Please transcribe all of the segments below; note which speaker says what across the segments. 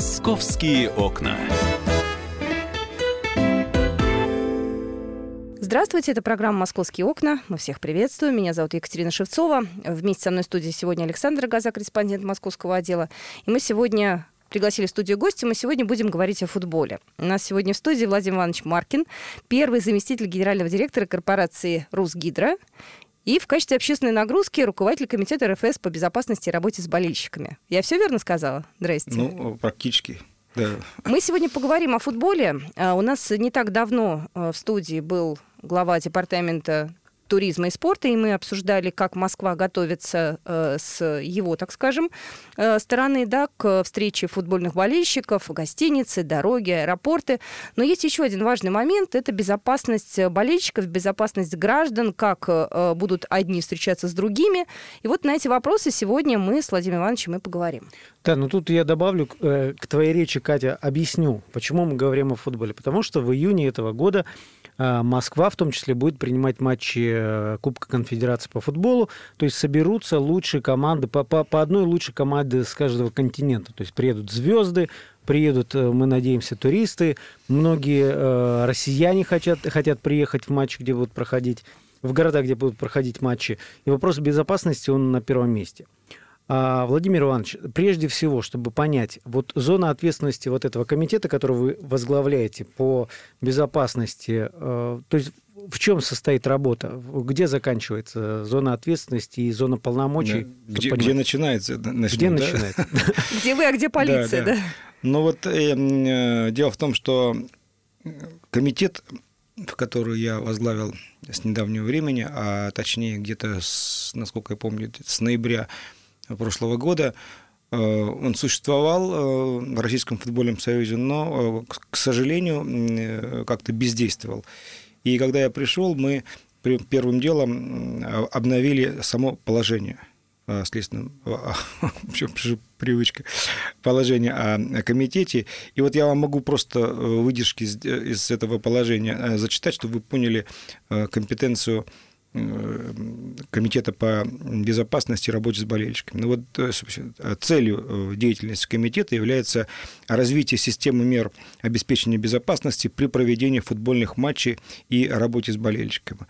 Speaker 1: Московские окна.
Speaker 2: Здравствуйте, это программа «Московские окна». Мы всех приветствуем. Меня зовут Екатерина Шевцова. Вместе со мной в студии сегодня Александр Газа, корреспондент московского отдела. И мы сегодня пригласили в студию гостя. Мы сегодня будем говорить о футболе. У нас сегодня в студии Владимир Иванович Маркин, первый заместитель генерального директора корпорации «Русгидро», и в качестве общественной нагрузки руководитель комитета РФС по безопасности и работе с болельщиками. Я все верно сказала? Здрасте.
Speaker 3: Ну, практически. Да.
Speaker 2: Мы сегодня поговорим о футболе. А, у нас не так давно а, в студии был глава департамента туризма и спорта, и мы обсуждали, как Москва готовится э, с его, так скажем, э, стороны да, к встрече футбольных болельщиков, гостиницы, дороги, аэропорты. Но есть еще один важный момент – это безопасность болельщиков, безопасность граждан, как э, будут одни встречаться с другими. И вот на эти вопросы сегодня мы с Владимиром Ивановичем и поговорим.
Speaker 4: Да, ну тут я добавлю э, к твоей речи, Катя, объясню, почему мы говорим о футболе. Потому что в июне этого года Москва в том числе будет принимать матчи э, Кубка Конфедерации по футболу. То есть соберутся лучшие команды, по, по, по одной лучшей команде с каждого континента. То есть приедут звезды, приедут, э, мы надеемся, туристы. Многие э, россияне хотят, хотят приехать в матчи, где будут проходить, в города, где будут проходить матчи. И вопрос безопасности, он на первом месте. А, Владимир Иванович, прежде всего, чтобы понять, вот зона ответственности вот этого комитета, который вы возглавляете по безопасности, э, то есть в чем состоит работа? Где заканчивается зона ответственности и зона полномочий?
Speaker 3: Да. Где, где начинается?
Speaker 4: Начнем, где да? начинается?
Speaker 2: Где вы, а где полиция, да?
Speaker 3: Ну вот э, э, дело в том, что комитет, в который я возглавил с недавнего времени, а точнее где-то, насколько я помню, с ноября прошлого года. Э, он существовал э, в Российском футбольном союзе, но, э, к сожалению, как-то бездействовал. И когда я пришел, мы первым делом обновили само положение следственном, привычка, положение о комитете. И вот я вам могу просто выдержки из, из этого положения зачитать, чтобы вы поняли компетенцию комитета по безопасности и работе с болельщиками. Ну вот целью э, деятельности комитета является развитие системы мер обеспечения безопасности при проведении футбольных матчей и работе с болельщиками.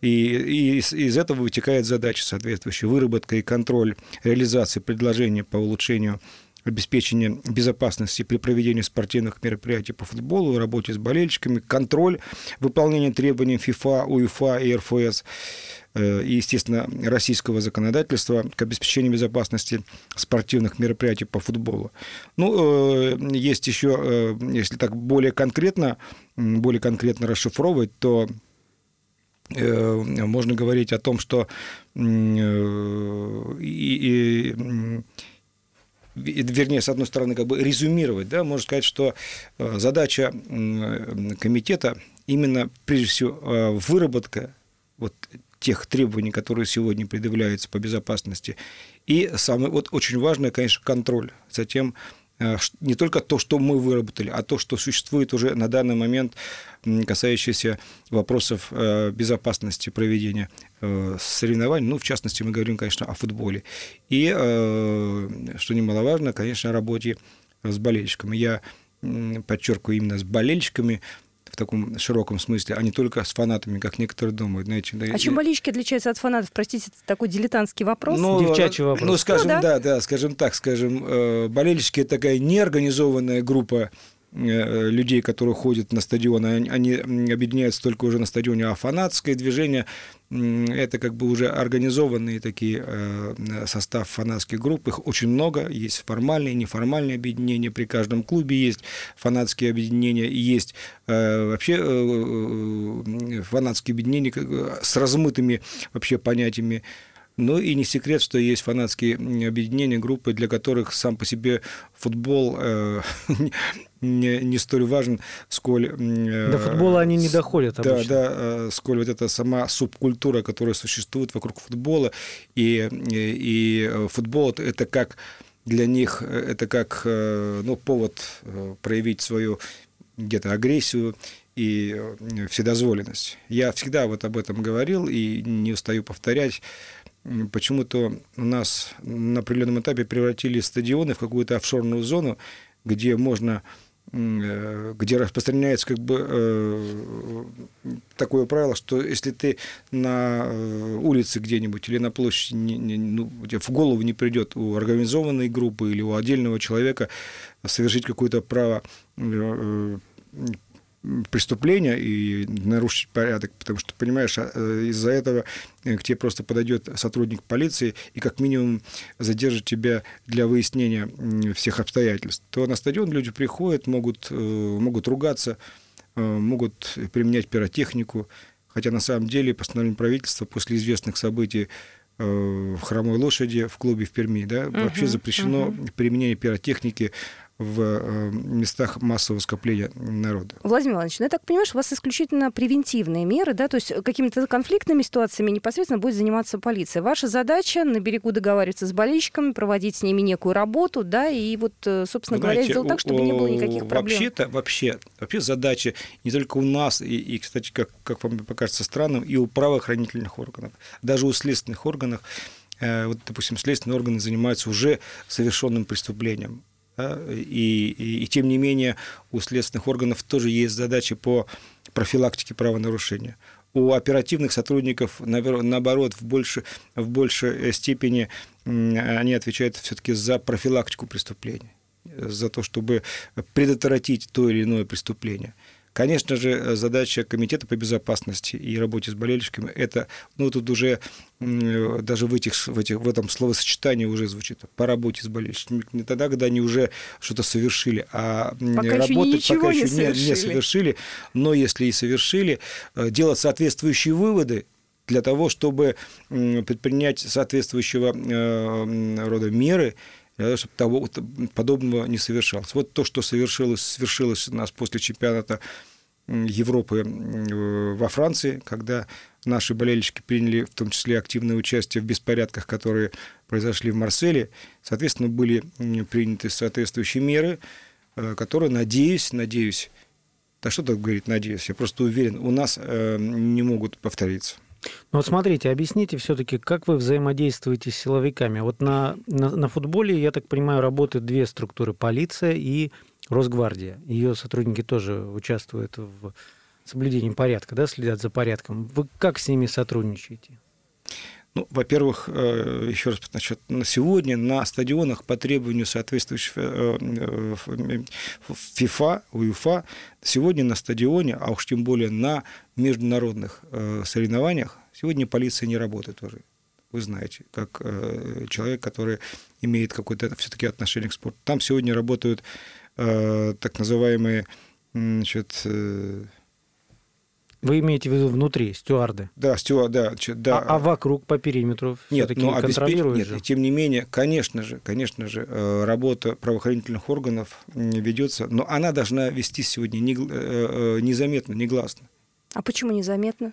Speaker 3: И, и из, из этого вытекает задача соответствующая выработка и контроль реализации предложений по улучшению обеспечение безопасности при проведении спортивных мероприятий по футболу, работе с болельщиками, контроль выполнения требований ФИФА, УЕФА и РФС э, и, естественно, российского законодательства к обеспечению безопасности спортивных мероприятий по футболу. Ну, э, есть еще, э, если так более конкретно, более конкретно расшифровывать, то можно говорить о том, что и, и вернее, с одной стороны, как бы резюмировать, да, можно сказать, что э, задача комитета именно, прежде всего, э, выработка вот тех требований, которые сегодня предъявляются по безопасности. И самое вот очень важное, конечно, контроль за тем, Э, не только то, что мы выработали, а то, что существует уже на данный момент, касающееся вопросов э, безопасности проведения э, соревнований. Ну, в частности, мы говорим, конечно, о футболе. И, что немаловажно, конечно, о работе с болельщиками. Я подчеркиваю именно с болельщиками, в таком широком смысле, а не только с фанатами, как некоторые думают. Знаете,
Speaker 2: а чем болельщики отличаются от фанатов? Простите, это такой дилетантский вопрос.
Speaker 3: Ну, Девчачий вопрос. Ну, скажем, ну, да. да, да, скажем так, скажем, э, болельщики – это такая неорганизованная группа Э, людей, которые ходят на стадион, они объединяются только уже на стадионе, а фанатское движение это как бы уже организованные такие э, состав фанатских групп, их очень много, есть формальные, неформальные объединения, при каждом клубе есть. Фанатские объединения, есть. Э, вообще фанатские объединения с размытыми вообще понятиями. Ну и не секрет, что есть фанатские объединения, группы, для которых сам по себе футбол э, не, не столь важен, сколь...
Speaker 4: Э, До футбола они не доходят
Speaker 3: обычно. Да, да, э, сколь вот эта сама субкультура, которая существует вокруг футбола, и, и, и футбол это как для них это как ну, повод проявить свою где-то агрессию и вседозволенность. Я всегда вот об этом говорил и не устаю повторять почему-то у нас на определенном этапе превратили стадионы в какую-то офшорную зону, где можно Э, где распространяется как бы э, такое правило, что если ты на э, улице где-нибудь или на площади, не, не, ну, в голову не придет у организованной группы или у отдельного человека совершить какое-то право преступления и нарушить порядок, потому что, понимаешь, а, э, из-за этого э, к тебе просто подойдет сотрудник полиции и как минимум задержит тебя для выяснения всех обстоятельств. То на стадион люди приходят, могут, э, могут ругаться, могут применять пиротехнику, хотя на самом деле постановление правительства после известных событий в хромой лошади в клубе в Перми, да, uh вообще запрещено uh применение пиротехники в э, местах массового скопления народа.
Speaker 2: Владимир Иванович, ну я так понимаю, что у вас исключительно превентивные меры, да, то есть какими-то конфликтными ситуациями непосредственно будет заниматься полиция. Ваша задача на берегу договариваться с болельщиками, проводить с ними некую работу, да, и вот, э, собственно Вы говоря, сделать так, чтобы не было никаких проблем.
Speaker 3: Вообще-то, вообще, вообще задача не только у нас, и, и кстати, как, как вам покажется странным, и у правоохранительных органов, даже у следственных органов, э, вот, допустим, следственные органы занимаются уже совершенным преступлением и, и, и тем не менее у следственных органов тоже есть задачи по профилактике правонарушения. У оперативных сотрудников, наоборот, в, больше, в большей степени они отвечают все-таки за профилактику преступлений, за то, чтобы предотвратить то или иное преступление. Конечно же, задача Комитета по безопасности и работе с болельщиками, это, ну, тут уже даже в, этих, в, этих, в этом словосочетании уже звучит, по работе с болельщиками. Не тогда, когда они уже что-то совершили, а
Speaker 2: пока работать еще пока еще не совершили.
Speaker 3: не совершили. Но если и совершили, э, делать соответствующие выводы, для того, чтобы предпринять соответствующего э, рода меры, чтобы того, подобного не совершалось. Вот то, что совершилось, свершилось у нас после чемпионата Европы во Франции, когда наши болельщики приняли в том числе активное участие в беспорядках, которые произошли в Марселе. Соответственно, были приняты соответствующие меры, э, которые, надеюсь, надеюсь, да что так говорит, надеюсь, я просто уверен, у нас э, не могут повториться.
Speaker 4: Ну вот смотрите, объясните все-таки, как вы взаимодействуете с силовиками. Вот на, на, на футболе, я так понимаю, работают две структуры, полиция и Росгвардия. Ее сотрудники тоже участвуют в соблюдении порядка, да, следят за порядком. Вы как с ними сотрудничаете?
Speaker 3: Ну, во-первых, э, еще раз, значит, на сегодня на стадионах по требованию соответствующих э, э, ФИФА, УЕФА, сегодня на стадионе, а уж тем более на международных соревнованиях, сегодня полиция не работает уже. Вы знаете, как человек, который имеет какое-то все-таки отношение к спорту. Там сегодня работают так называемые значит,
Speaker 4: вы имеете в виду внутри, стюарды?
Speaker 3: Да, стюарды, да. да.
Speaker 4: А, а вокруг по периметру
Speaker 3: нет, но ну, контролируют Нет, же? тем не менее, конечно же, конечно же, э, работа правоохранительных органов ведется, но она должна вести сегодня э, э, незаметно, негласно.
Speaker 2: А почему незаметно?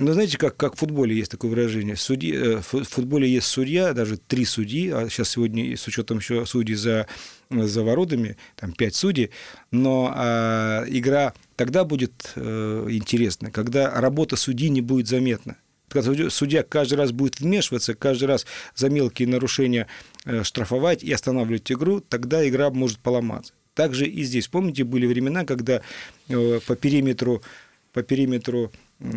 Speaker 3: Ну, знаете, как, как в футболе есть такое выражение. Судьи, в футболе есть судья, даже три судьи, а сейчас сегодня с учетом еще судей за, за воротами, там пять судей, но а, игра тогда будет э, интересно, когда работа судьи не будет заметна. Когда судья каждый раз будет вмешиваться, каждый раз за мелкие нарушения э, штрафовать и останавливать игру, тогда игра может поломаться. Также и здесь. Помните, были времена, когда э, по периметру, по периметру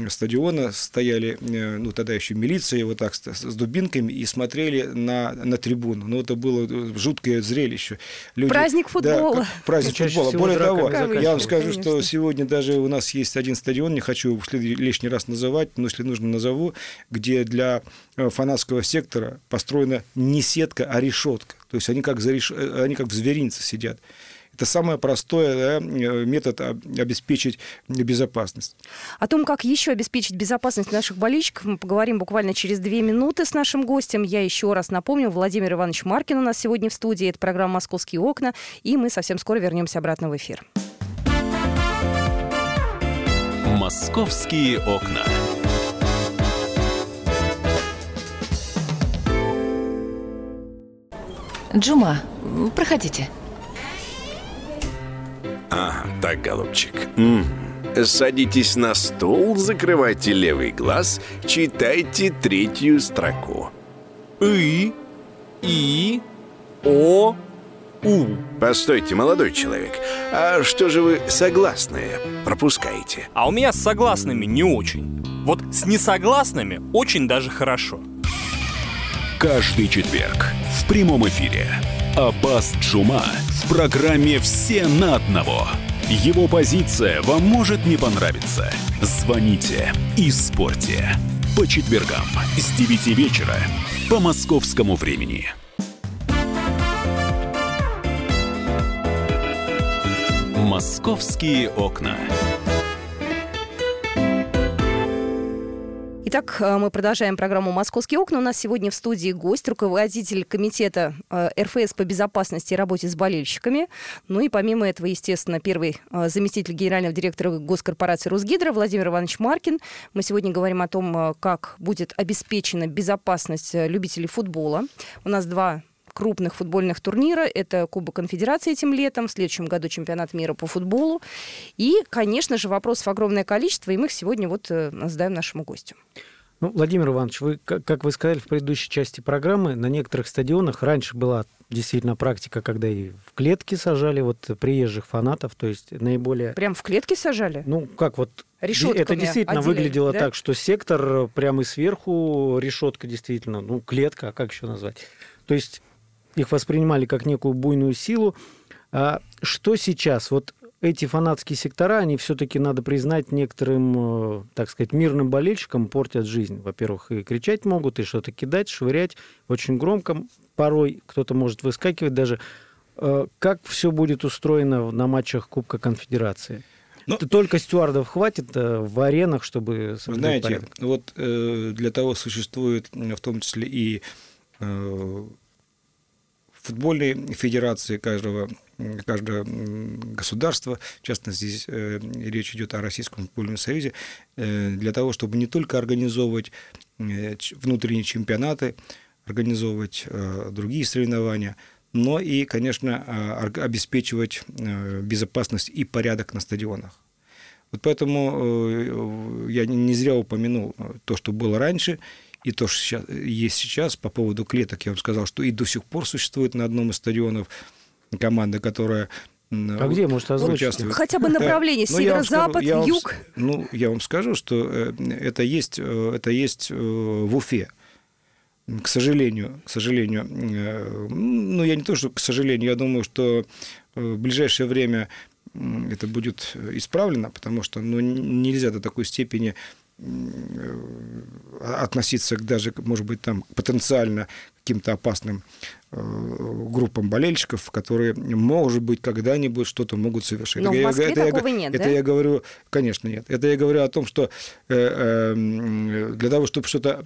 Speaker 3: стадиона стояли, э, ну, тогда еще милиция, вот так, с, дубинками, и смотрели на, на трибуну. Ну, это было э, жуткое зрелище.
Speaker 2: Люди, праздник футбола.
Speaker 3: Да, праздник Чаще футбола. Более того, я вам скажу, Конечно. что сегодня даже у нас есть один стадион, не хочу лишний раз называть, но если нужно, назову, где для э, фанатского сектора построена не сетка, а решетка. То есть они как, за реш... они как в зверинце сидят. Это самый простой да, метод обеспечить безопасность.
Speaker 2: О том, как еще обеспечить безопасность наших болельщиков, мы поговорим буквально через две минуты с нашим гостем. Я еще раз напомню, Владимир Иванович Маркин у нас сегодня в студии. Это программа «Московские окна». И мы совсем скоро вернемся обратно в эфир.
Speaker 1: «Московские окна».
Speaker 5: Джума, проходите.
Speaker 6: Ага, так, голубчик. М -м. Садитесь на стул, закрывайте левый глаз, читайте третью строку.
Speaker 7: И, И, О, У.
Speaker 6: Постойте, молодой человек, а что же вы согласные пропускаете?
Speaker 1: А у меня с согласными не очень. Вот с несогласными очень даже хорошо.
Speaker 7: Каждый четверг в прямом эфире Аббас Джума в программе «Все на одного». Его позиция вам может не понравиться. Звоните и спорьте. По четвергам с 9 вечера по московскому времени. «Московские окна».
Speaker 2: Итак, э, мы продолжаем программу «Московские окна». У нас сегодня в студии гость, руководитель комитета э, РФС по безопасности и работе с болельщиками. Ну и помимо этого, естественно, первый э, заместитель генерального директора госкорпорации «Русгидро» Владимир Иванович Маркин. Мы сегодня говорим о том, как будет обеспечена безопасность любителей футбола. У нас два крупных футбольных турнира. Это Кубок Конфедерации этим летом, в следующем году чемпионат мира по футболу. И, конечно же, вопросов огромное количество, и мы их сегодня вот э, задаем нашему гостю.
Speaker 4: Ну, Владимир Иванович, вы, как вы сказали в предыдущей части программы, на некоторых стадионах раньше была действительно практика, когда и в клетки сажали вот приезжих фанатов, то есть наиболее...
Speaker 2: Прям в клетки сажали?
Speaker 4: Ну, как вот...
Speaker 2: Решетками
Speaker 4: Это действительно
Speaker 2: отделили,
Speaker 4: выглядело
Speaker 2: да?
Speaker 4: так, что сектор прямо и сверху решетка действительно, ну, клетка, а как еще назвать? То есть их воспринимали как некую буйную силу. А что сейчас? Вот эти фанатские сектора, они все-таки, надо признать, некоторым, э, так сказать, мирным болельщикам портят жизнь. Во-первых, и кричать могут, и что-то кидать, швырять очень громко. Порой кто-то может выскакивать даже. Э, Как все будет устроено на матчах Кубка Конфедерации?
Speaker 3: Ну,
Speaker 4: Это Только стюардов хватит э, в аренах, чтобы
Speaker 3: знаете,
Speaker 4: порядок?
Speaker 3: вот э, для того существует в том числе и э, футбольные федерации каждого, м, государства, в частности, здесь э, речь идет о Российском футбольном союзе, э, для того, чтобы не только организовывать э, внутренние чемпионаты, организовывать э, другие соревнования, но и, конечно, орг- обеспечивать э, безопасность и порядок на стадионах. Вот поэтому э, я не зря упомянул то, что было раньше, и то, что сейчас, есть сейчас по поводу клеток. Я вам сказал, что и до сих пор существует на одном из стадионов команда, которая
Speaker 4: А где, может,
Speaker 3: участвует.
Speaker 2: Хотя бы направление,
Speaker 3: я вам скажу-
Speaker 2: северо-запад,
Speaker 3: я вам
Speaker 2: юг.
Speaker 3: Ну, я вам скажу, что э, это есть, э, это есть э, в Уфе. К сожалению, к сожалению, ну, я не то, что к сожалению, я думаю, что в ближайшее время это будет исправлено, потому что ну, нельзя до такой степени относиться к даже, может быть, там потенциально каким-то опасным э, группам болельщиков, которые, может быть, когда-нибудь что-то могут совершить.
Speaker 2: Но в
Speaker 3: я-
Speaker 2: Москве
Speaker 3: это я
Speaker 2: такого
Speaker 3: г-
Speaker 2: нет,
Speaker 3: это
Speaker 2: да?
Speaker 3: я говорю, конечно, нет. Это я говорю о том, что э, э, м, для того, чтобы что-то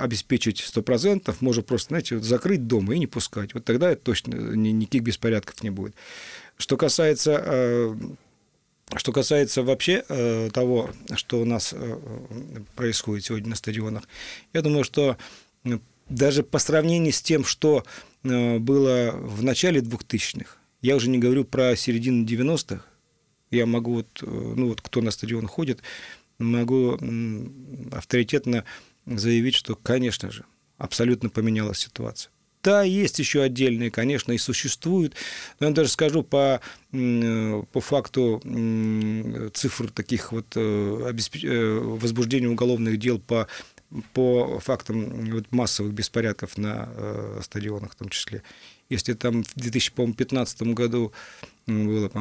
Speaker 3: обеспечить 100%, можно просто, знаете, вот закрыть дом и не пускать. Вот тогда точно ни- никаких беспорядков не будет. Что касается э, что касается вообще э, того, что у нас э, происходит сегодня на стадионах, я думаю, что даже по сравнению с тем, что э, было в начале 2000-х, я уже не говорю про середину 90-х, я могу, вот, э, ну вот кто на стадион ходит, могу авторитетно заявить, что, конечно же, абсолютно поменялась ситуация. Да, есть еще отдельные, конечно, и существуют. Но я даже скажу по, по факту цифр таких вот э, э, возбуждения уголовных дел по, по фактам вот массовых беспорядков на э, стадионах в том числе. Если там в 2015 году было, по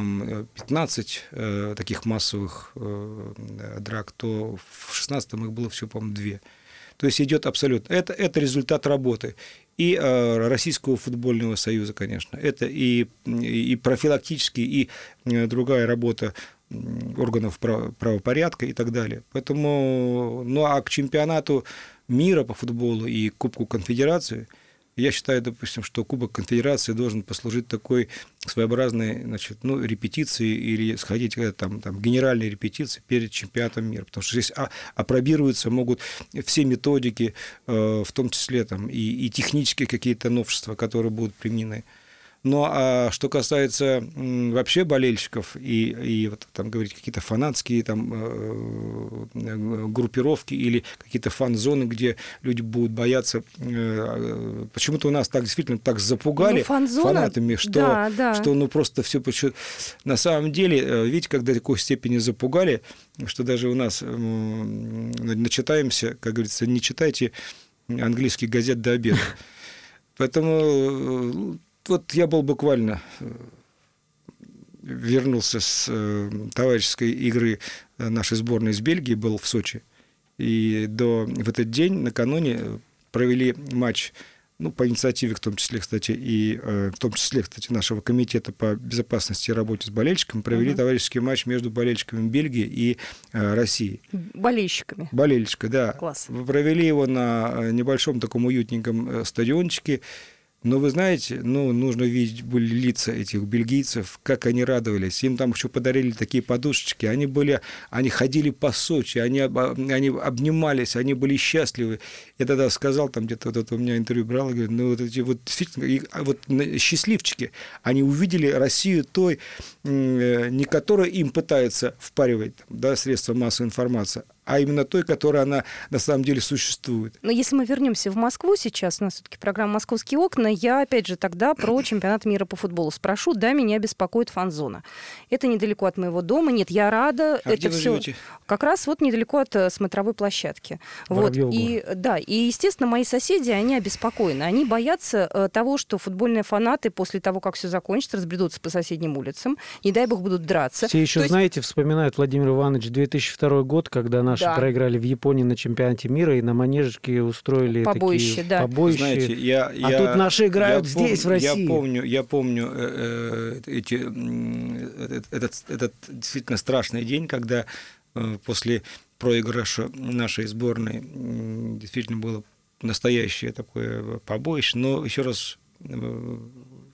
Speaker 3: 15 э, таких массовых э, драк, то в 2016 их было всего, по-моему, две. То есть идет абсолютно. Это, это результат работы и э, Российского футбольного союза, конечно. Это и, и профилактический, и э, другая работа органов прав- правопорядка и так далее. Поэтому, ну а к чемпионату мира по футболу и Кубку Конфедерации я считаю, допустим, что Кубок Конфедерации должен послужить такой своеобразной значит, ну, репетицией или сходить э, там, там, генеральной репетиции перед чемпионатом мира. Потому что здесь а- опробируются могут все методики, э, в том числе там, и, и технические какие-то новшества, которые будут применены. Но а что касается м, вообще болельщиков и, и вот там говорить какие-то фанатские там э, э, группировки или какие-то фан-зоны, где люди будут бояться, э, почему-то у нас так действительно так запугали
Speaker 2: Ну,
Speaker 3: фанатами, что,
Speaker 2: да, да.
Speaker 3: что ну просто все на самом деле, видите, когда такой степени запугали, что даже у нас начитаемся, как говорится, не читайте английских газет до обеда. Поэтому вот я был буквально э, вернулся с э, товарищеской игры э, нашей сборной из Бельгии, был в Сочи. И до, в этот день, накануне, провели матч, ну, по инициативе, в том числе, кстати, и э, в том числе, кстати, нашего комитета по безопасности и работе с болельщиками, провели
Speaker 2: Мгм.
Speaker 3: товарищеский матч между болельщиками Бельгии и э, России.
Speaker 2: Болельщиками.
Speaker 3: Болельщика, да.
Speaker 2: Класс.
Speaker 3: Провели его на небольшом таком уютненьком стадиончике. Но вы знаете, ну, нужно видеть были лица этих бельгийцев, как они радовались. Им там еще подарили такие подушечки. Они были, они ходили по Сочи, они, об- они обнимались, они были счастливы. Я тогда сказал, там где-то вот у меня интервью брал, говорю, ну, вот эти вот действительно, и, а вот счастливчики, они увидели Россию той, э, не которая им пытается впаривать, да, средства массовой информации, а именно той, которая она на самом деле существует.
Speaker 2: Но если мы вернемся в Москву сейчас, у нас все-таки программа «Московские окна», я опять же тогда про чемпионат мира по футболу спрошу. Да, меня беспокоит фан-зона. Это недалеко от моего дома. Нет, я рада.
Speaker 3: А
Speaker 2: это
Speaker 3: где вы
Speaker 2: все
Speaker 3: живете?
Speaker 2: как раз вот недалеко от э, смотровой площадки. Вот. И, да, и, естественно, мои соседи, они обеспокоены. Они боятся э, того, что футбольные фанаты после того, как все закончится, разбредутся по соседним улицам. Не дай бог будут драться.
Speaker 4: Все еще,
Speaker 2: То есть-
Speaker 4: знаете, вспоминают Владимир Иванович 2002 год, когда наши
Speaker 2: Да.
Speaker 4: проиграли в Японии на чемпионате мира и на манежечке устроили
Speaker 2: Побоище,
Speaker 4: такие
Speaker 2: да.
Speaker 4: побоища.
Speaker 3: Знаете, я,
Speaker 4: А
Speaker 3: я-
Speaker 4: тут наши играют
Speaker 3: я
Speaker 4: здесь, в России.
Speaker 3: Я помню, я помню э, э, эти, м, этот, этот, этот действительно страшный день, когда э, после проигрыша нашей сборной действительно было настоящее такое побоище. Но еще раз э,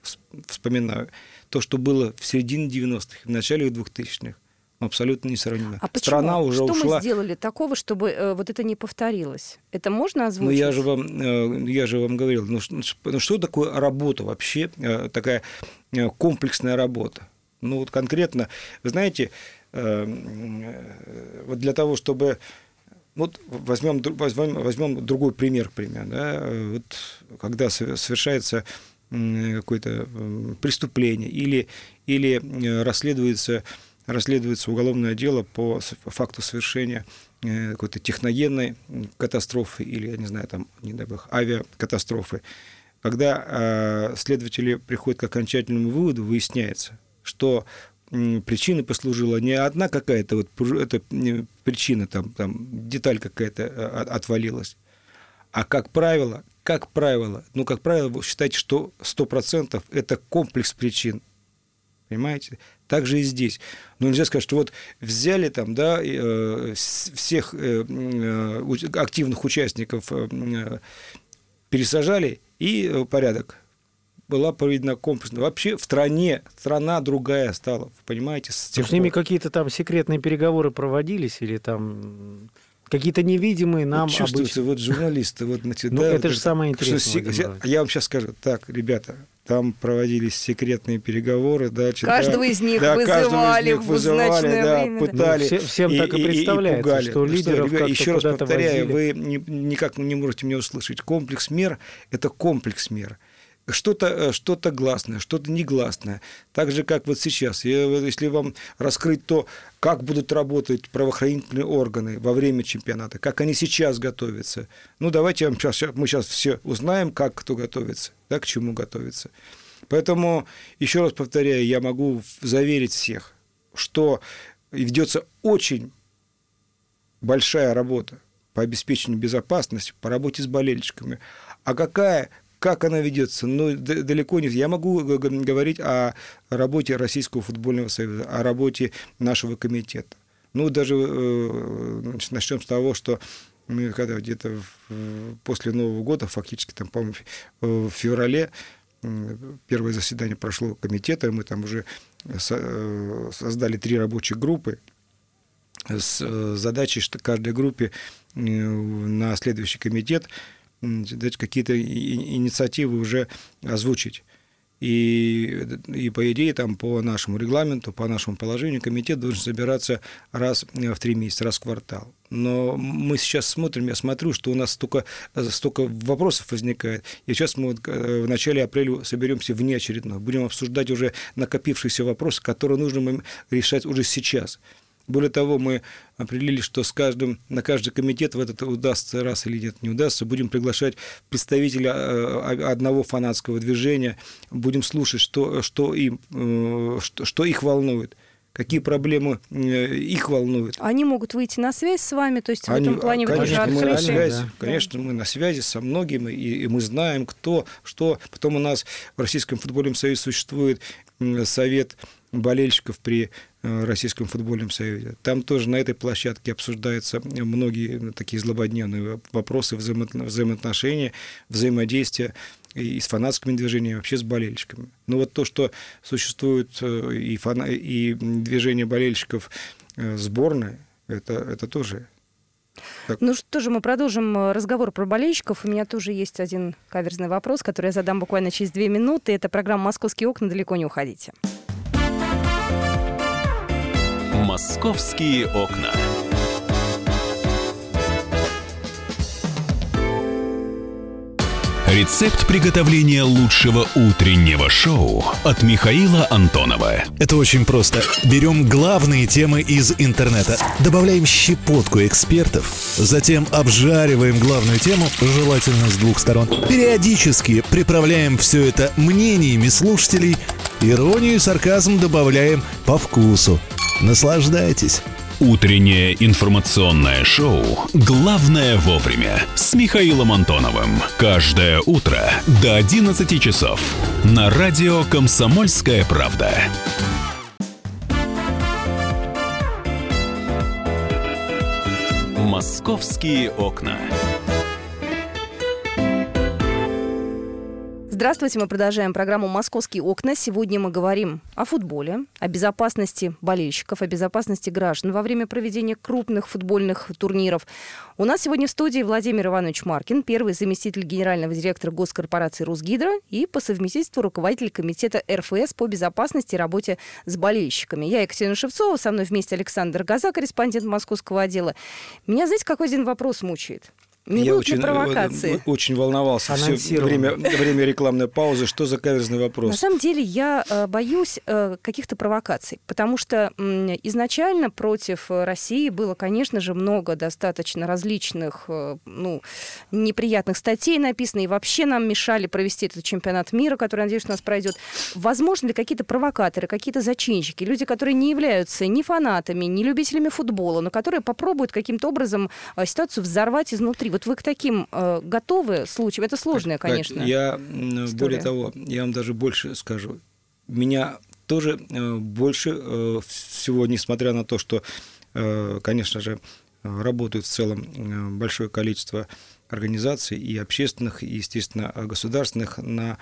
Speaker 3: вс- вспоминаю, то, что было в середине 90-х, в начале 2000-х, абсолютно несравнимо.
Speaker 2: А почему?
Speaker 3: Страна уже
Speaker 2: что
Speaker 3: ушла.
Speaker 2: мы сделали такого, чтобы э, вот это не повторилось? Это можно
Speaker 3: Ну,
Speaker 2: озвучить?
Speaker 3: я же вам, э, я же вам говорил, ну, ш- ну, что такое работа вообще, э, такая э, комплексная работа? Ну, вот конкретно, вы знаете, э, э, вот для того, чтобы... Вот возьмем, возьмем, возьмем другой пример, к примеру. Да? э, Вот, когда со- совершается какое-то преступление или, или э, расследуется, расследуется уголовное дело по факту совершения э, какой-то техногенной катастрофы или, я не знаю, там, не дай бог, авиакатастрофы, когда э, следователи приходят к окончательному выводу, выясняется, что причиной послужила не одна какая-то вот м, причина, там, там деталь какая-то э, от- отвалилась, а как правило, как правило, ну, как правило, вы считаете, что 100% это комплекс причин. Понимаете? Так же и здесь. Но нельзя сказать, что вот взяли там, да, э, всех э, э, активных участников пересажали, и порядок. Была проведена комплексная. Вообще в стране, страна другая стала, понимаете? С
Speaker 4: Ну,
Speaker 3: тех
Speaker 4: с ними какие-то там секретные переговоры проводились или там какие-то невидимые нам
Speaker 3: вот чувствуется,
Speaker 4: обычно.
Speaker 3: вот журналисты, вот, значит,
Speaker 4: Ну,
Speaker 3: да,
Speaker 4: это
Speaker 3: вот
Speaker 4: же самое
Speaker 3: что
Speaker 4: интересное, Иванович.
Speaker 3: Я вам сейчас скажу, так, ребята, там проводились секретные переговоры, да, что-
Speaker 2: Каждого
Speaker 3: да,
Speaker 2: из них
Speaker 3: да, каждого из
Speaker 2: вызывали
Speaker 3: них вызывали, да,
Speaker 2: время,
Speaker 3: пытали.
Speaker 4: Ну, все- всем так и представляется,
Speaker 3: пугали.
Speaker 4: что
Speaker 3: Ну
Speaker 4: лидеров
Speaker 3: ребята,
Speaker 4: как-то
Speaker 3: еще раз повторяю,
Speaker 4: возили.
Speaker 3: вы ни- никак не можете меня услышать. Комплекс мер – это комплекс мер. Что-то э, что гласное, что-то негласное. Так же, как вот сейчас. Вот если вам раскрыть то, как будут работать правоохранительные органы во время чемпионата, как они сейчас готовятся. Ну, давайте вам сейчас, мы сейчас все узнаем, как кто готовится, да, к чему готовится. Поэтому, еще раз повторяю, я могу заверить всех, что ведется очень большая работа по обеспечению безопасности, по работе с болельщиками. А какая, как она ведется? Ну, далеко не... Я могу г- говорить о работе Российского футбольного союза, о работе нашего комитета. Ну, даже э, значит, начнем с того, что мы когда где-то после Нового года, фактически там, по-моему, ф- в феврале, первое заседание прошло комитета, и мы там уже со- э, создали три рабочих группы, с э, задачей, что каждой группе э, на следующий комитет какие-то и- и- инициативы уже озвучить. И, и по идее, там, по нашему регламенту, по нашему положению, комитет должен собираться раз в три месяца, раз в квартал. Но мы сейчас смотрим, я смотрю, что у нас столько, столько вопросов возникает. И сейчас мы вот э, в начале апреля соберемся внеочередно. Будем обсуждать уже накопившиеся вопросы, которые нужно решать уже сейчас. Более того, мы определили, что с каждым, на каждый комитет в этот удастся раз или нет, не удастся, будем приглашать представителя э, одного фанатского движения, будем слушать, что, что, им, э, что, что их волнует какие проблемы э, их волнуют.
Speaker 2: Они могут выйти на связь с вами, то есть Они, в этом плане
Speaker 3: конечно,
Speaker 2: вы
Speaker 3: мы на связи, да. Конечно, мы на связи со многими, и, и мы знаем, кто, что. Потом у нас в Российском футбольном союзе существует совет болельщиков при э, Российском футбольном союзе. Там тоже на этой площадке обсуждаются многие такие злободневные вопросы взаимоотношения, взаимодействия и с фанатскими движениями, и вообще с болельщиками. Но вот то, что существует э, и, фана... и движение болельщиков э, сборной, это, это тоже
Speaker 2: так. Ну что же, мы продолжим разговор про болельщиков. У меня тоже есть один каверзный вопрос, который я задам буквально через две минуты. Это программа «Московские окна». Далеко не уходите.
Speaker 7: Московские окна. Рецепт приготовления лучшего утреннего шоу от Михаила Антонова.
Speaker 8: Это очень просто. Берем главные темы из интернета, добавляем щепотку экспертов, затем обжариваем главную тему, желательно с двух сторон. Периодически приправляем все это мнениями слушателей, иронию и сарказм добавляем по вкусу. Наслаждайтесь.
Speaker 7: Утреннее информационное шоу «Главное вовремя» с Михаилом Антоновым. Каждое утро до 11 часов на радио «Комсомольская правда». «Московские окна».
Speaker 2: Здравствуйте, мы продолжаем программу «Московские окна». Сегодня мы говорим о футболе, о безопасности болельщиков, о безопасности граждан во время проведения крупных футбольных турниров. У нас сегодня в студии Владимир Иванович Маркин, первый заместитель генерального директора госкорпорации «Русгидро» и по совместительству руководитель комитета РФС по безопасности и работе с болельщиками. Я Екатерина Шевцова, со мной вместе Александр Газа, корреспондент московского отдела. Меня, знаете, какой один вопрос мучает? Не
Speaker 3: я
Speaker 2: очень, провокации?
Speaker 3: очень волновался все время, время рекламной паузы. Что за каверзный вопрос?
Speaker 2: На самом деле я э, боюсь э, каких-то провокаций, потому что э, изначально против России было, конечно же, много достаточно различных э, ну, неприятных статей написано, и вообще нам мешали провести этот чемпионат мира, который, надеюсь, у нас пройдет. Возможно ли какие-то провокаторы, какие-то зачинщики, люди, которые не являются ни фанатами, ни любителями футбола, но которые попробуют каким-то образом э, ситуацию взорвать изнутри? Вот вы к таким э, готовы случаям? Это сложная, конечно.
Speaker 3: Я, история. более того, я вам даже больше скажу. Меня тоже э, больше э, всего, несмотря на то, что, э, конечно же, работают в целом э, большое количество организаций и общественных, и, естественно, государственных на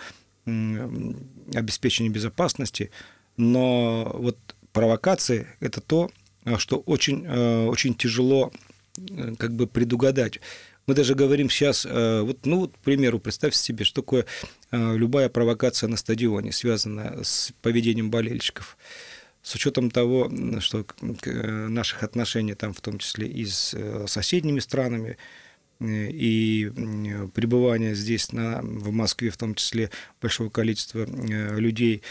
Speaker 3: обеспечение безопасности, но вот провокации – это то, что очень, э, очень тяжело э, как бы предугадать. Мы даже говорим сейчас, э, вот, ну, вот, к примеру, представьте себе, что такое э, любая провокация на стадионе, связанная с поведением болельщиков. С учетом того, что э, наших отношений там в том числе и с соседними странами, и пребывание здесь на, в Москве в том числе большого количества людей,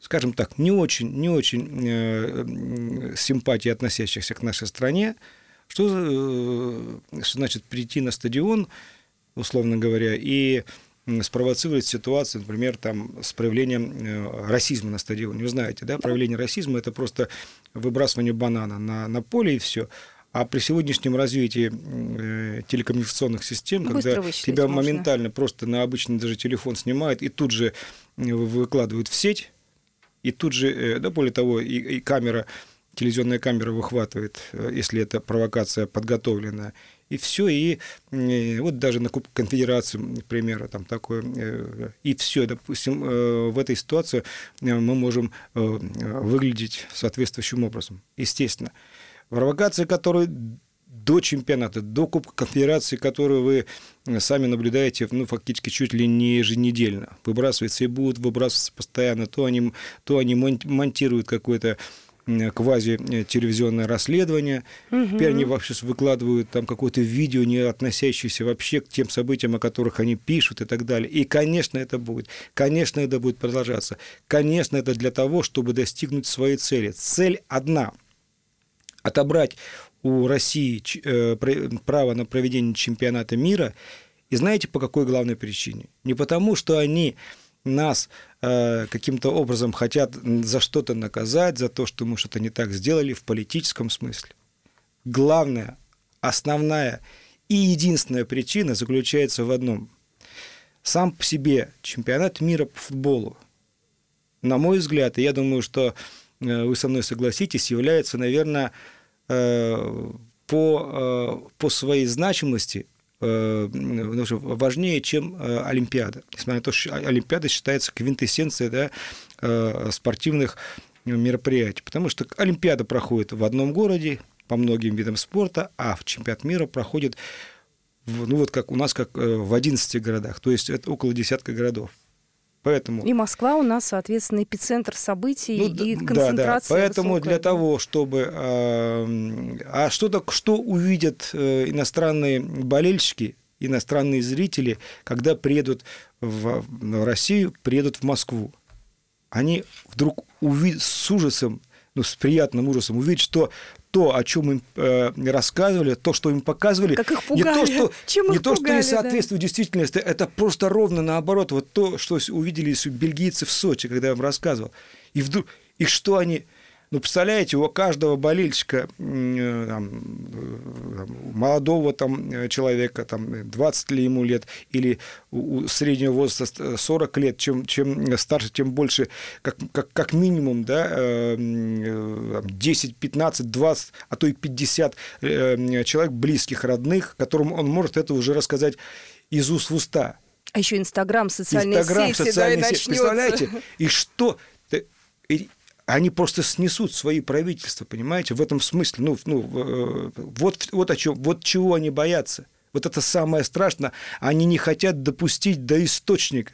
Speaker 3: скажем так, не очень, не очень симпатии относящихся к нашей стране, что, э, что значит прийти на стадион, условно говоря, и спровоцировать ситуацию, например, там, с проявлением э, расизма на стадионе. Вы знаете, да, проявление расизма – это просто выбрасывание банана на, на поле и все. А при сегодняшнем развитии э, телекоммуникационных систем, Быстро когда тебя можно. моментально просто на обычный даже телефон снимают и тут же выкладывают в сеть, и тут же, да, более того, и, и камера телевизионная камера выхватывает, э, если это провокация подготовленная, и все, и э, вот даже на Кубке Конфедерации, к примеру, там такое, э, и все, допустим, в этой ситуации мы можем выглядеть соответствующим образом, естественно. Провокации, которые до чемпионата, до Кубка Конфедерации, которую вы э, сами наблюдаете, ну, фактически чуть ли не еженедельно. Выбрасываются и будут выбрасываться постоянно. То они, то они монтируют какой-то квази-телевизионное расследование. Угу. Теперь они вообще выкладывают там какое-то видео, не относящееся вообще к тем событиям, о которых они пишут и так далее. И, конечно, это будет. Конечно, это будет продолжаться. Конечно, это для того, чтобы достигнуть своей цели. Цель одна – отобрать у России э, право на проведение чемпионата мира. И знаете, по какой главной причине? Не потому, что они нас э, каким-то образом хотят за что-то наказать, за то, что мы что-то не так сделали в политическом смысле. Главная, основная и единственная причина заключается в одном. Сам по себе чемпионат мира по футболу, на мой взгляд, и я думаю, что э, вы со мной согласитесь, является, наверное, э, по, э, по своей значимости важнее, чем э, Олимпиада. Несмотря на то, что Олимпиада считается квинтэссенцией да, э, спортивных мероприятий. Потому что Олимпиада проходит в одном городе по многим видам спорта, а в чемпионат мира проходит ну вот как у нас, как в 11 городах, то есть это около десятка городов. Поэтому...
Speaker 2: И Москва у нас, соответственно, эпицентр событий ну, и концентрация. Да, да.
Speaker 3: Поэтому
Speaker 2: высокая.
Speaker 3: для того, чтобы... А что, так, что увидят э, иностранные болельщики, иностранные зрители, когда приедут в, Россию, приедут в Москву? Они вдруг увидят с ужасом ну, с приятным ужасом увидеть, что то, о чем им э, рассказывали, то, что им показывали,
Speaker 2: как их пугали. не то, что,
Speaker 3: чем не то, пугали, что не соответствует да. действительности, это просто ровно наоборот. Вот то, что увидели бельгийцы в Сочи, когда я им рассказывал. И вдруг, и что они ну, представляете, у каждого болельщика, э, там, э, молодого там, э, человека, там, 20 ли ему лет, или у среднего возраста 40 лет, чем, чем старше, тем больше, как, как, как минимум, да, 10, 15, 20, а то и 50 человек близких, родных, которым он может это уже рассказать из уст в уста.
Speaker 2: А еще Инстаграм, социальные Инстаграм, сети, социальные да, и сети.
Speaker 3: Представляете? И что? Они просто снесут свои правительства, понимаете, в этом смысле. Ну, ну э, вот, вот о чем, вот чего они боятся. Вот это самое страшное. Они не хотят допустить до источника,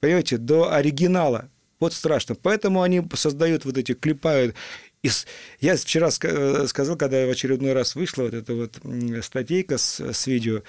Speaker 3: понимаете, до оригинала. Вот страшно. Поэтому они создают вот эти, клепают. Я вчера э, сказал, когда в очередной раз вышла вот эта вот статейка с, с видео,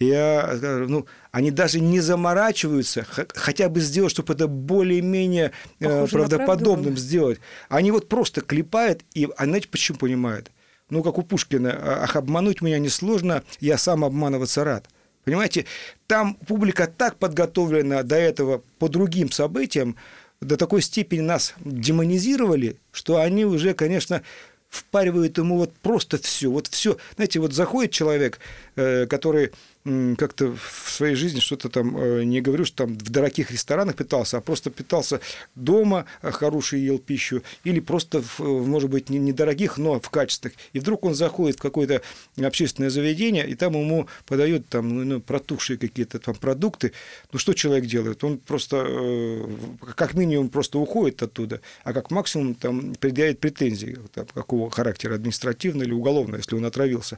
Speaker 3: я скажу, ну, они даже не заморачиваются, хотя бы сделать, чтобы это более-менее э, правдоподобным сделать. Они вот просто клепают, и, а знаете, почему понимают? Ну, как у Пушкина, «А, ах, обмануть меня несложно, я сам обманываться рад. Понимаете, там публика так подготовлена до этого по другим событиям, до такой степени нас демонизировали, что они уже, конечно, впаривают ему вот просто все. Вот все. Знаете, вот заходит человек, э, который как-то в своей жизни что-то там, э, не говорю, что там в дорогих ресторанах питался, а просто питался дома, э, хороший ел пищу, или просто, может быть, не недорогих, но в качествах. И вдруг он заходит в какое-то общественное заведение, и там ему подают там ну, ну протухшие какие-то там продукты. Ну, что человек делает? Он просто, как минимум, просто уходит оттуда, а как максимум там предъявит претензии, там, какого характера, административного или уголовного, если он отравился.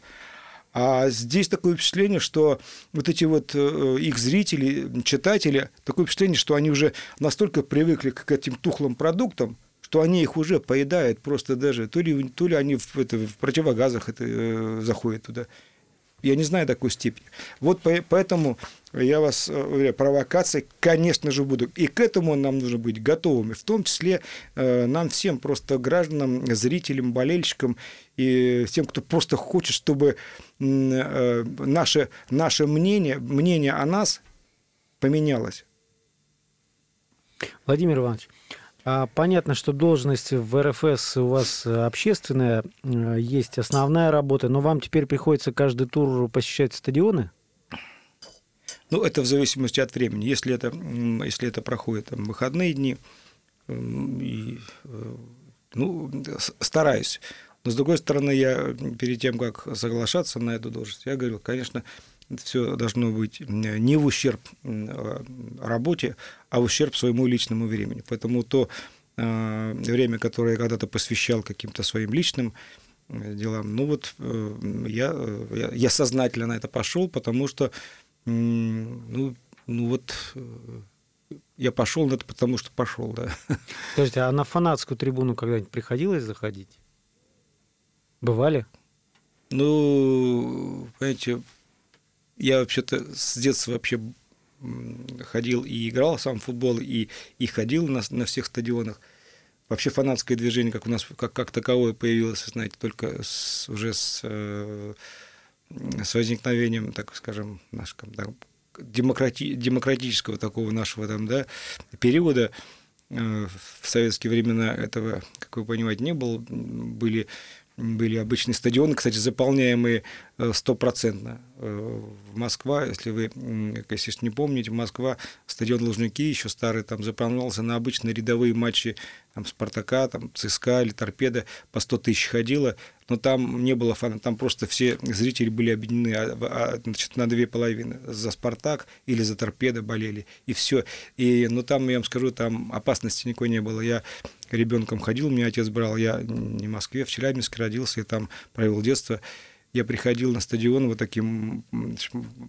Speaker 3: А здесь такое впечатление, что вот эти вот э, их зрители, читатели, такое впечатление, что они уже настолько привыкли к этим тухлым продуктам, что они их уже поедают просто даже, то ли, то ли они в, это, в противогазах это, э, заходят туда. Я не знаю такой степени. Вот поэтому я вас э, уверяю, провокации, конечно же, будут. И к этому нам нужно быть готовыми. В том числе э, нам всем, просто гражданам, зрителям, болельщикам и тем, кто просто хочет, чтобы э, наше, наше мнение, мнение о нас поменялось.
Speaker 4: Владимир Иванович, понятно, что должность в РФС у вас общественная, есть основная работа, но вам теперь приходится каждый тур посещать стадионы?
Speaker 3: Ну, это в зависимости от времени. Если это, если это проходит там, выходные дни, и, э, ну, стараюсь. Но, с другой стороны, я перед тем, как соглашаться на эту должность, я говорил, конечно, все должно быть не в ущерб работе, а в ущерб своему личному времени. Поэтому то э, время, которое я когда-то посвящал каким-то своим личным делам. Ну вот э, я, э, я, я сознательно на это пошел, потому что ну, ну вот я пошел на это, потому что пошел, да.
Speaker 4: Скажите, а на фанатскую трибуну когда-нибудь приходилось заходить? Бывали?
Speaker 3: Ну, понимаете, я вообще-то с детства вообще ходил и играл сам в футбол, и, и ходил на, на всех стадионах. Вообще фанатское движение, как у нас как, как таковое, появилось, знаете, только с, уже с, э, с возникновением, так скажем, нашего да, демократи, демократического такого нашего там, да, периода. Э, в советские времена этого, как вы понимаете, не было. Были были обычные стадионы, кстати, заполняемые э, стопроцентно. Э, Москва, если вы, если не помните, Москва, стадион Лужники, еще старый, там заполнялся на обычные рядовые матчи там, Спартака, там, ЦСКА или Торпеда, по 100 тысяч ходило, но там не было фана, там просто все зрители были объединены а, а, значит, на две половины. За Спартак или за Торпеда болели, и все. И, ну, там, я вам скажу, там опасности никакой не было. Я ребенком ходил, меня отец брал, я не в Москве, в Челябинске родился, и там провел детство я приходил на стадион вот таким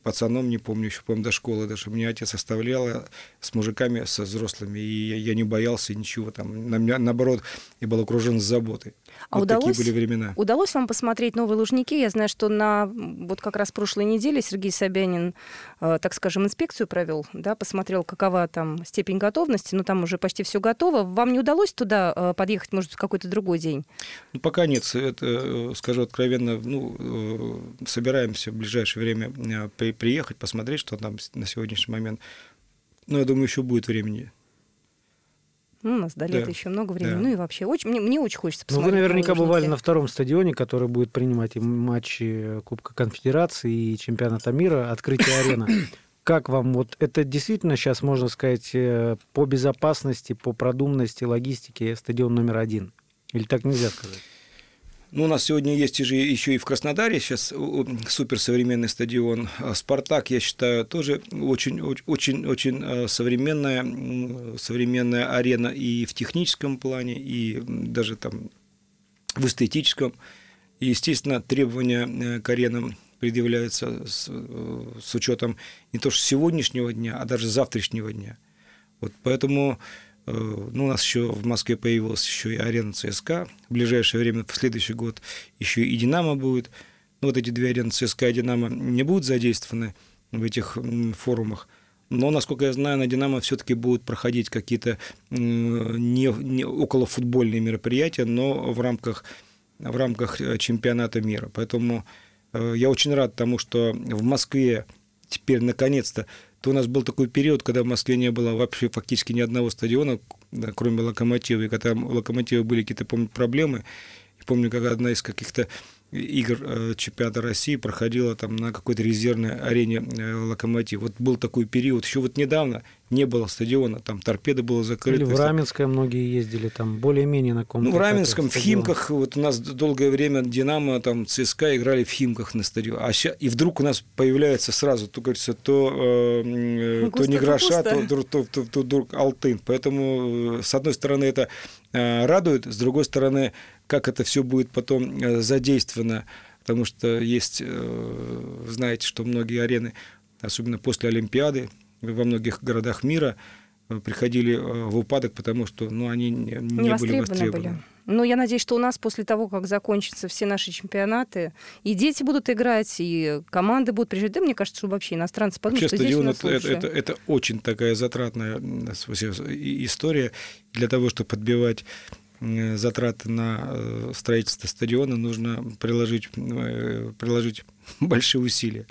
Speaker 3: пацаном, не помню, еще, по до школы даже. Меня отец оставлял э, с мужиками, со взрослыми, и я, я не боялся ничего там. На меня, наоборот, я был окружен заботой.
Speaker 2: А вот удалось, такие были времена. Удалось вам посмотреть новые Лужники? Я знаю, что на вот как раз прошлой неделе Сергей Собянин, э, так скажем, инспекцию провел, да, посмотрел, какова там степень готовности, но там уже почти все готово. Вам не удалось туда э, подъехать, может, в какой-то другой день?
Speaker 3: Ну, пока нет. Это, э, скажу откровенно, ну, собираемся в ближайшее время э, при, приехать, посмотреть, что там на сегодняшний момент. Но я думаю, еще будет времени.
Speaker 2: Ну, у нас до лета да. еще много времени. Да. Ну и вообще, очень, мне, мне очень хочется
Speaker 4: посмотреть. Ну, вы наверняка бывали на втором стадионе, который будет принимать и матчи Кубка Конфедерации и чемпионата мира, открытие арены. Как вам вот это действительно сейчас, можно сказать, э, по безопасности, по продуманности, логистике стадион номер один? Или так нельзя сказать?
Speaker 3: Ну, у нас сегодня есть же еще и в Краснодаре сейчас суперсовременный стадион. А «Спартак», я считаю, тоже очень, очень, очень э, современная, современная арена и в техническом плане, и даже там в эстетическом. И, естественно, требования э, к аренам предъявляются с, э, с учетом не то что сегодняшнего дня, а даже завтрашнего дня. Вот поэтому ну, у нас еще в Москве появилась еще и арена ЦСКА. В ближайшее время, в следующий год, еще и «Динамо» будет. Ну, вот эти две арены ЦСКА и «Динамо» не будут задействованы в этих форумах. Но, насколько я знаю, на «Динамо» все-таки будут проходить какие-то не, не околофутбольные мероприятия, но в рамках, в рамках э, чемпионата мира. Поэтому э, я очень рад тому, что в Москве теперь наконец-то то у нас был такой период, когда в Москве не было вообще фактически ни одного стадиона, да, кроме «Локомотива», и когда у «Локомотива» были какие-то, помню, проблемы, помню, как одна из каких-то игр э, чемпионата России проходила там на какой-то резервной арене э, «Локомотив». Вот был такой период, еще вот недавно не было стадиона, там торпеда была закрыта.
Speaker 4: Или в Раменское многие ездили, там более-менее на
Speaker 3: ком Ну, в Раменском, в Химках, вот у нас долгое время «Динамо», там ЦСКА играли в Химках на стадионе. А ща, и вдруг у нас появляется сразу, то, говорится, то, э, э то не гроша, то, то, то, то, то, то Алтын. Поэтому, с одной стороны, это э, радует, с другой стороны, как это все будет потом э, задействовано, потому что есть, э, знаете, что многие арены, особенно после Олимпиады, во многих городах мира э, приходили в упадок, потому что ну, они не, не были востребованы. Были.
Speaker 2: Ну, я надеюсь, что у нас после того, как закончатся все наши чемпионаты, и дети будут играть, и команды будут приезжать. Да, мне кажется, что вообще иностранцы подумают,
Speaker 3: вообще, что стадион здесь это, это, это, это очень такая затратная история для того, чтобы подбивать затраты на э, строительство стадиона нужно приложить, э, приложить большие усилия.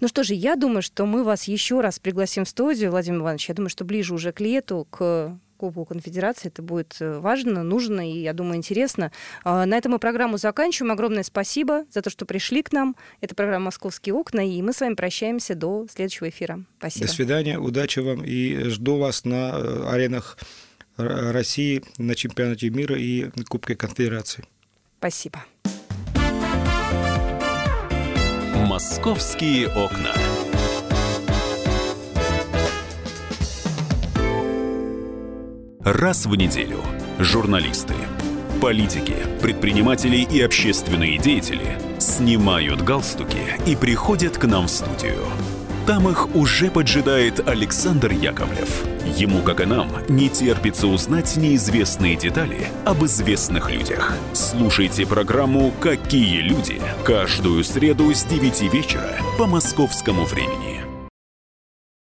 Speaker 2: Ну что же, я думаю, что мы вас еще раз пригласим в студию, Владимир Иванович. Я думаю, что ближе уже к лету, к Кубку Конфедерации. Это будет важно, нужно и, я думаю, интересно. А, на этом мы программу заканчиваем. Огромное спасибо за то, что пришли к нам. Это программа «Московские окна», и мы с вами прощаемся до следующего эфира. Спасибо.
Speaker 3: До свидания, удачи вам и жду вас на аренах России на чемпионате мира и Кубке Конфедерации.
Speaker 2: Спасибо.
Speaker 7: Московские окна. Раз в неделю журналисты Политики, предприниматели и общественные деятели снимают галстуки и приходят к нам в студию. Там их уже поджидает Александр Яковлев. Ему, как и нам, не терпится узнать неизвестные детали об известных людях. Слушайте программу «Какие люди» каждую среду с 9 вечера по московскому времени.